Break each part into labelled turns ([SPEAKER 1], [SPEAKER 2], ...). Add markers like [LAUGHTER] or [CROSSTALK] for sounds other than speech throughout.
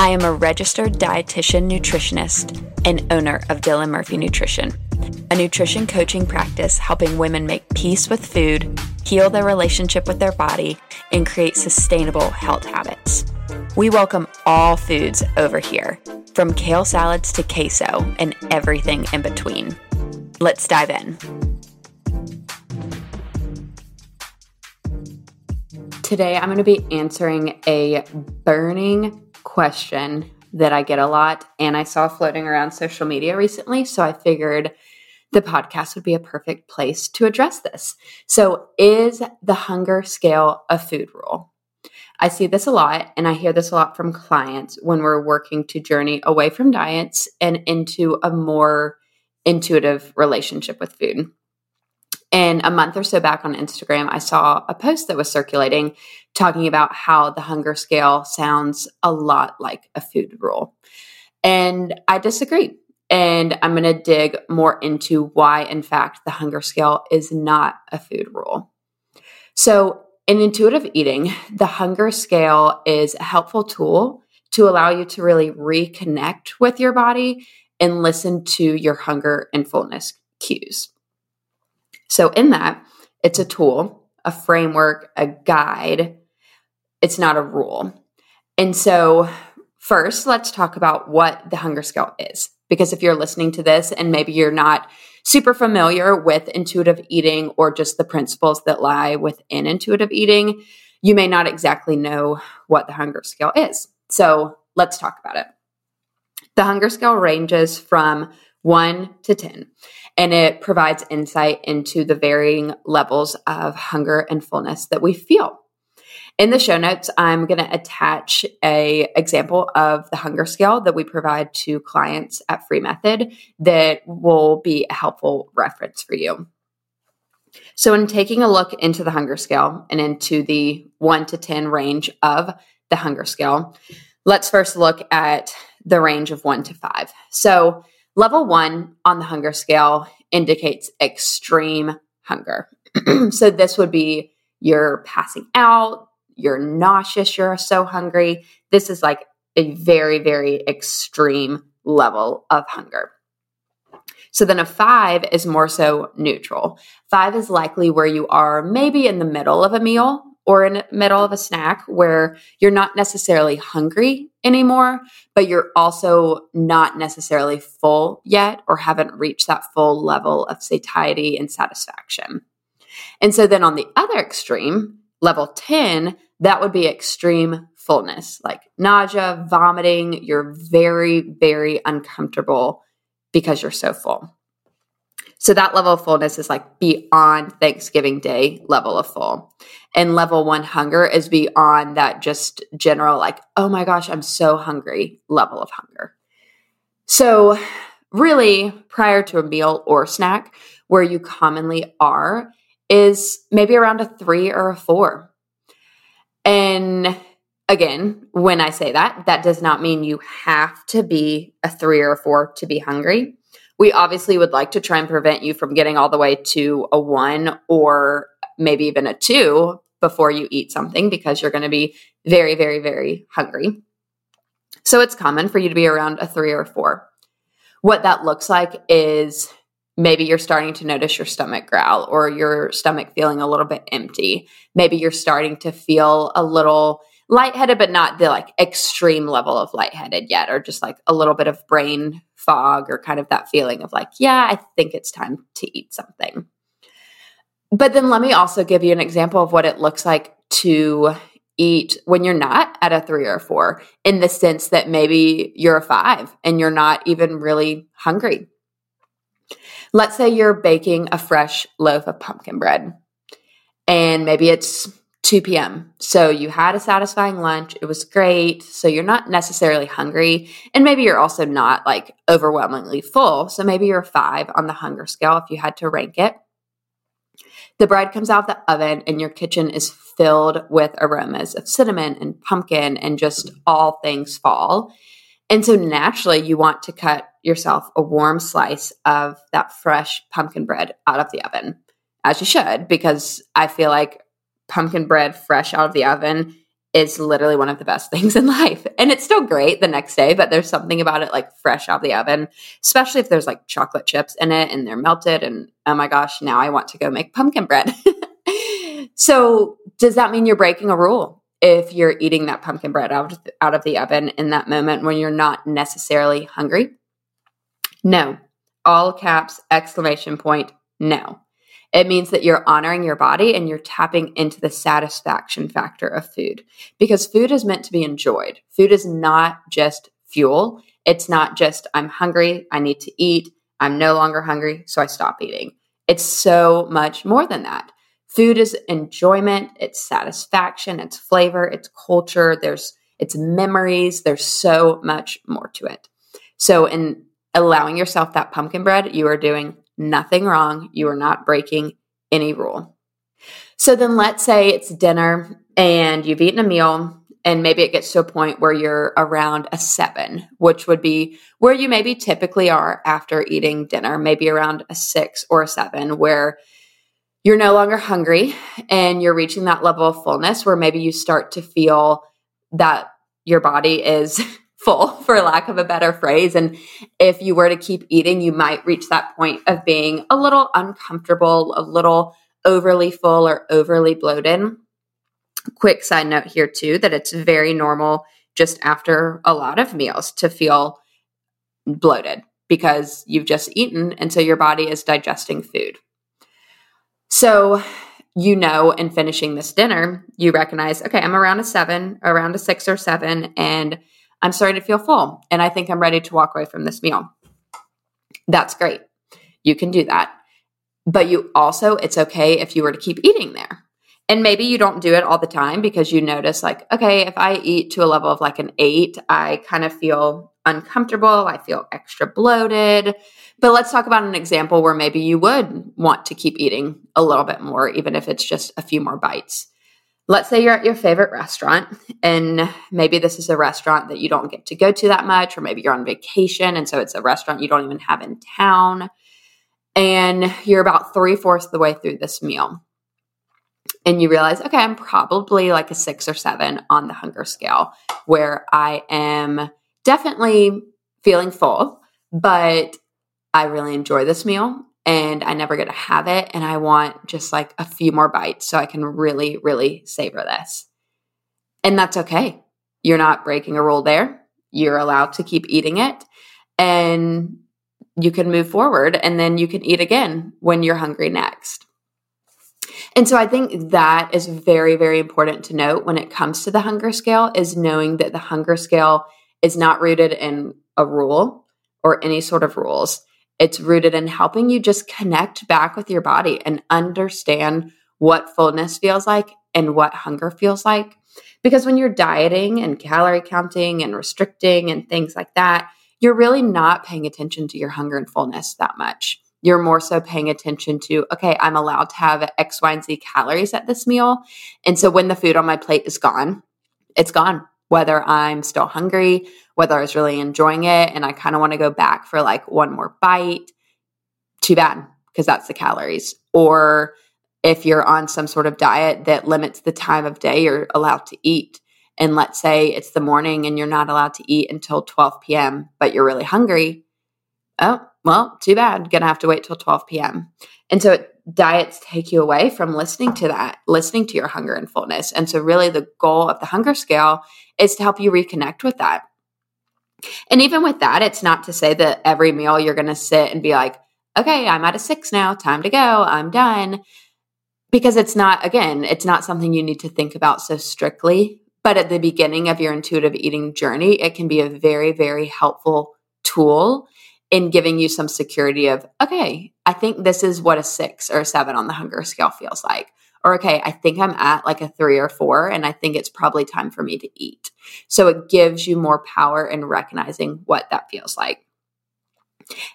[SPEAKER 1] I am a registered dietitian nutritionist and owner of Dylan Murphy Nutrition, a nutrition coaching practice helping women make peace with food, heal their relationship with their body, and create sustainable health habits. We welcome all foods over here, from kale salads to queso and everything in between. Let's dive in. Today, I'm going to be answering a burning question that I get a lot and I saw floating around social media recently. So I figured the podcast would be a perfect place to address this. So, is the hunger scale a food rule? I see this a lot and I hear this a lot from clients when we're working to journey away from diets and into a more intuitive relationship with food. And a month or so back on Instagram, I saw a post that was circulating talking about how the hunger scale sounds a lot like a food rule. And I disagree. And I'm going to dig more into why, in fact, the hunger scale is not a food rule. So, in intuitive eating, the hunger scale is a helpful tool to allow you to really reconnect with your body and listen to your hunger and fullness cues. So, in that, it's a tool, a framework, a guide. It's not a rule. And so, first, let's talk about what the hunger scale is. Because if you're listening to this and maybe you're not super familiar with intuitive eating or just the principles that lie within intuitive eating, you may not exactly know what the hunger scale is. So, let's talk about it. The hunger scale ranges from 1 to 10, and it provides insight into the varying levels of hunger and fullness that we feel. In the show notes, I'm going to attach a example of the hunger scale that we provide to clients at Free Method that will be a helpful reference for you. So, in taking a look into the hunger scale and into the 1 to 10 range of the hunger scale, let's first look at the range of 1 to 5. So, Level one on the hunger scale indicates extreme hunger. [CLEARS THROAT] so this would be you're passing out, you're nauseous, you're so hungry. This is like a very, very extreme level of hunger. So then a five is more so neutral. Five is likely where you are maybe in the middle of a meal or in the middle of a snack where you're not necessarily hungry anymore, but you're also not necessarily full yet or haven't reached that full level of satiety and satisfaction. And so then on the other extreme, level 10, that would be extreme fullness, like nausea, vomiting. You're very, very uncomfortable because you're so full. So that level of fullness is like beyond Thanksgiving Day level of full. And level one hunger is beyond that just general, like, oh my gosh, I'm so hungry level of hunger. So, really, prior to a meal or snack, where you commonly are is maybe around a three or a four. And again, when I say that, that does not mean you have to be a three or a four to be hungry we obviously would like to try and prevent you from getting all the way to a one or maybe even a two before you eat something because you're going to be very, very, very hungry. So it's common for you to be around a three or four. What that looks like is maybe you're starting to notice your stomach growl or your stomach feeling a little bit empty. Maybe you're starting to feel a little lightheaded, but not the like extreme level of lightheaded yet, or just like a little bit of brain fog or kind of that feeling of like, yeah, I think it's time to eat something. But then let me also give you an example of what it looks like to eat when you're not at a three or a four, in the sense that maybe you're a five and you're not even really hungry. Let's say you're baking a fresh loaf of pumpkin bread, and maybe it's 2 p.m. So you had a satisfying lunch. It was great. So you're not necessarily hungry. And maybe you're also not like overwhelmingly full. So maybe you're five on the hunger scale if you had to rank it. The bread comes out of the oven and your kitchen is filled with aromas of cinnamon and pumpkin and just all things fall. And so naturally, you want to cut yourself a warm slice of that fresh pumpkin bread out of the oven, as you should, because I feel like pumpkin bread fresh out of the oven is literally one of the best [LAUGHS] things in life. And it's still great the next day, but there's something about it like fresh out of the oven, especially if there's like chocolate chips in it and they're melted. And oh my gosh, now I want to go make pumpkin bread. [LAUGHS] so, does that mean you're breaking a rule if you're eating that pumpkin bread out of, the, out of the oven in that moment when you're not necessarily hungry? No. All caps, exclamation point, no. It means that you're honoring your body and you're tapping into the satisfaction factor of food because food is meant to be enjoyed. Food is not just fuel. It's not just, I'm hungry, I need to eat, I'm no longer hungry, so I stop eating. It's so much more than that. Food is enjoyment, it's satisfaction, it's flavor, it's culture, there's it's memories, there's so much more to it. So in allowing yourself that pumpkin bread, you are doing nothing wrong. You are not breaking any rule. So then let's say it's dinner and you've eaten a meal and maybe it gets to a point where you're around a seven, which would be where you maybe typically are after eating dinner, maybe around a six or a seven, where you're no longer hungry and you're reaching that level of fullness where maybe you start to feel that your body is [LAUGHS] full, [LAUGHS] for lack of a better phrase. And if you were to keep eating, you might reach that point of being a little uncomfortable, a little overly full or overly bloated. Quick side note here, too, that it's very normal just after a lot of meals to feel bloated because you've just eaten. And so your body is digesting food. So, you know, in finishing this dinner, you recognize, okay, I'm around a seven, around a six or seven, and I'm starting to feel full and I think I'm ready to walk away from this meal. That's great. You can do that. But you also, it's okay if you were to keep eating there. And maybe you don't do it all the time because you notice, like, okay, if I eat to a level of like an eight, I kind of feel uncomfortable. I feel extra bloated. But let's talk about an example where maybe you would want to keep eating a little bit more, even if it's just a few more bites let's say you're at your favorite restaurant and maybe this is a restaurant that you don't get to go to that much or maybe you're on vacation and so it's a restaurant you don't even have in town and you're about three-fourths of the way through this meal and you realize okay i'm probably like a six or seven on the hunger scale where i am definitely feeling full but i really enjoy this meal and I never get to have it. And I want just like a few more bites so I can really, really savor this. And that's okay. You're not breaking a rule there. You're allowed to keep eating it and you can move forward and then you can eat again when you're hungry next. And so I think that is very, very important to note when it comes to the hunger scale is knowing that the hunger scale is not rooted in a rule or any sort of rules. It's rooted in helping you just connect back with your body and understand what fullness feels like and what hunger feels like. Because when you're dieting and calorie counting and restricting and things like that, you're really not paying attention to your hunger and fullness that much. You're more so paying attention to, okay, I'm allowed to have X, Y, and Z calories at this meal. And so when the food on my plate is gone, it's gone whether I'm still hungry, whether I was really enjoying it and I kind of want to go back for like one more bite. Too bad, because that's the calories. Or if you're on some sort of diet that limits the time of day you're allowed to eat. And let's say it's the morning and you're not allowed to eat until 12 p.m., but you're really hungry. Oh, well, too bad. Gonna have to wait till 12 p.m. And so it diets take you away from listening to that, listening to your hunger and fullness. And so, really, the goal of the hunger scale is to help you reconnect with that. And even with that, it's not to say that every meal you're going to sit and be like, okay, I'm at a six now, time to go, I'm done. Because it's not, again, it's not something you need to think about so strictly. But at the beginning of your intuitive eating journey, it can be a very, very helpful tool in giving you some security of, okay, I think this is what a six or a seven on the hunger scale feels like. Or, okay, I think I'm at like a three or four, and I think it's probably time for me to eat. So it gives you more power in recognizing what that feels like.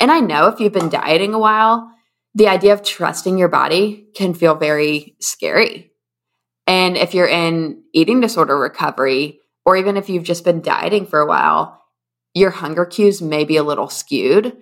[SPEAKER 1] And I know if you've been dieting a while, the idea of trusting your body can feel very scary. And if you're in eating disorder recovery, or even if you've just been dieting for a while, your hunger cues may be a little skewed.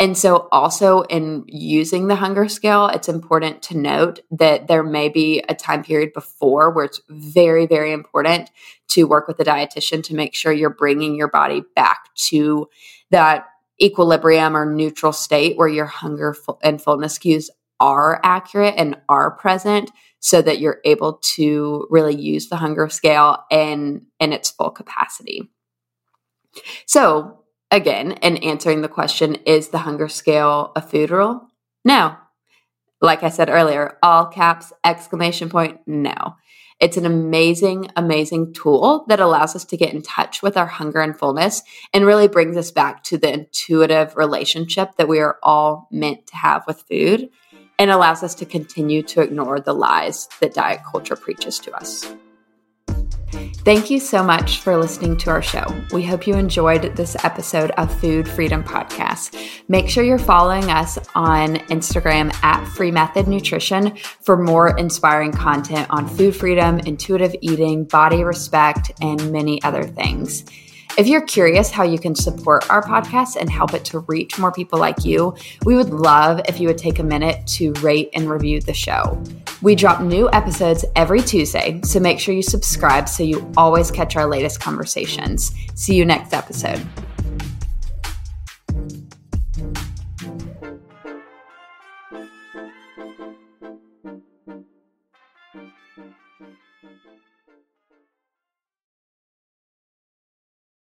[SPEAKER 1] And so, also in using the hunger scale, it's important to note that there may be a time period before where it's very, very important to work with a dietitian to make sure you're bringing your body back to that equilibrium or neutral state where your hunger and fullness cues are accurate and are present so that you're able to really use the hunger scale in in its full capacity. So, again, in answering the question, is the hunger scale a food rule? No. Like I said earlier, all caps, exclamation point, no. It's an amazing, amazing tool that allows us to get in touch with our hunger and fullness and really brings us back to the intuitive relationship that we are all meant to have with food and allows us to continue to ignore the lies that diet culture preaches to us. Thank you so much for listening to our show. We hope you enjoyed this episode of Food Freedom Podcast. Make sure you're following us on Instagram at Free Method Nutrition for more inspiring content on food freedom, intuitive eating, body respect, and many other things. If you're curious how you can support our podcast and help it to reach more people like you, we would love if you would take a minute to rate and review the show. We drop new episodes every Tuesday, so make sure you subscribe so you always catch our latest conversations. See you next episode.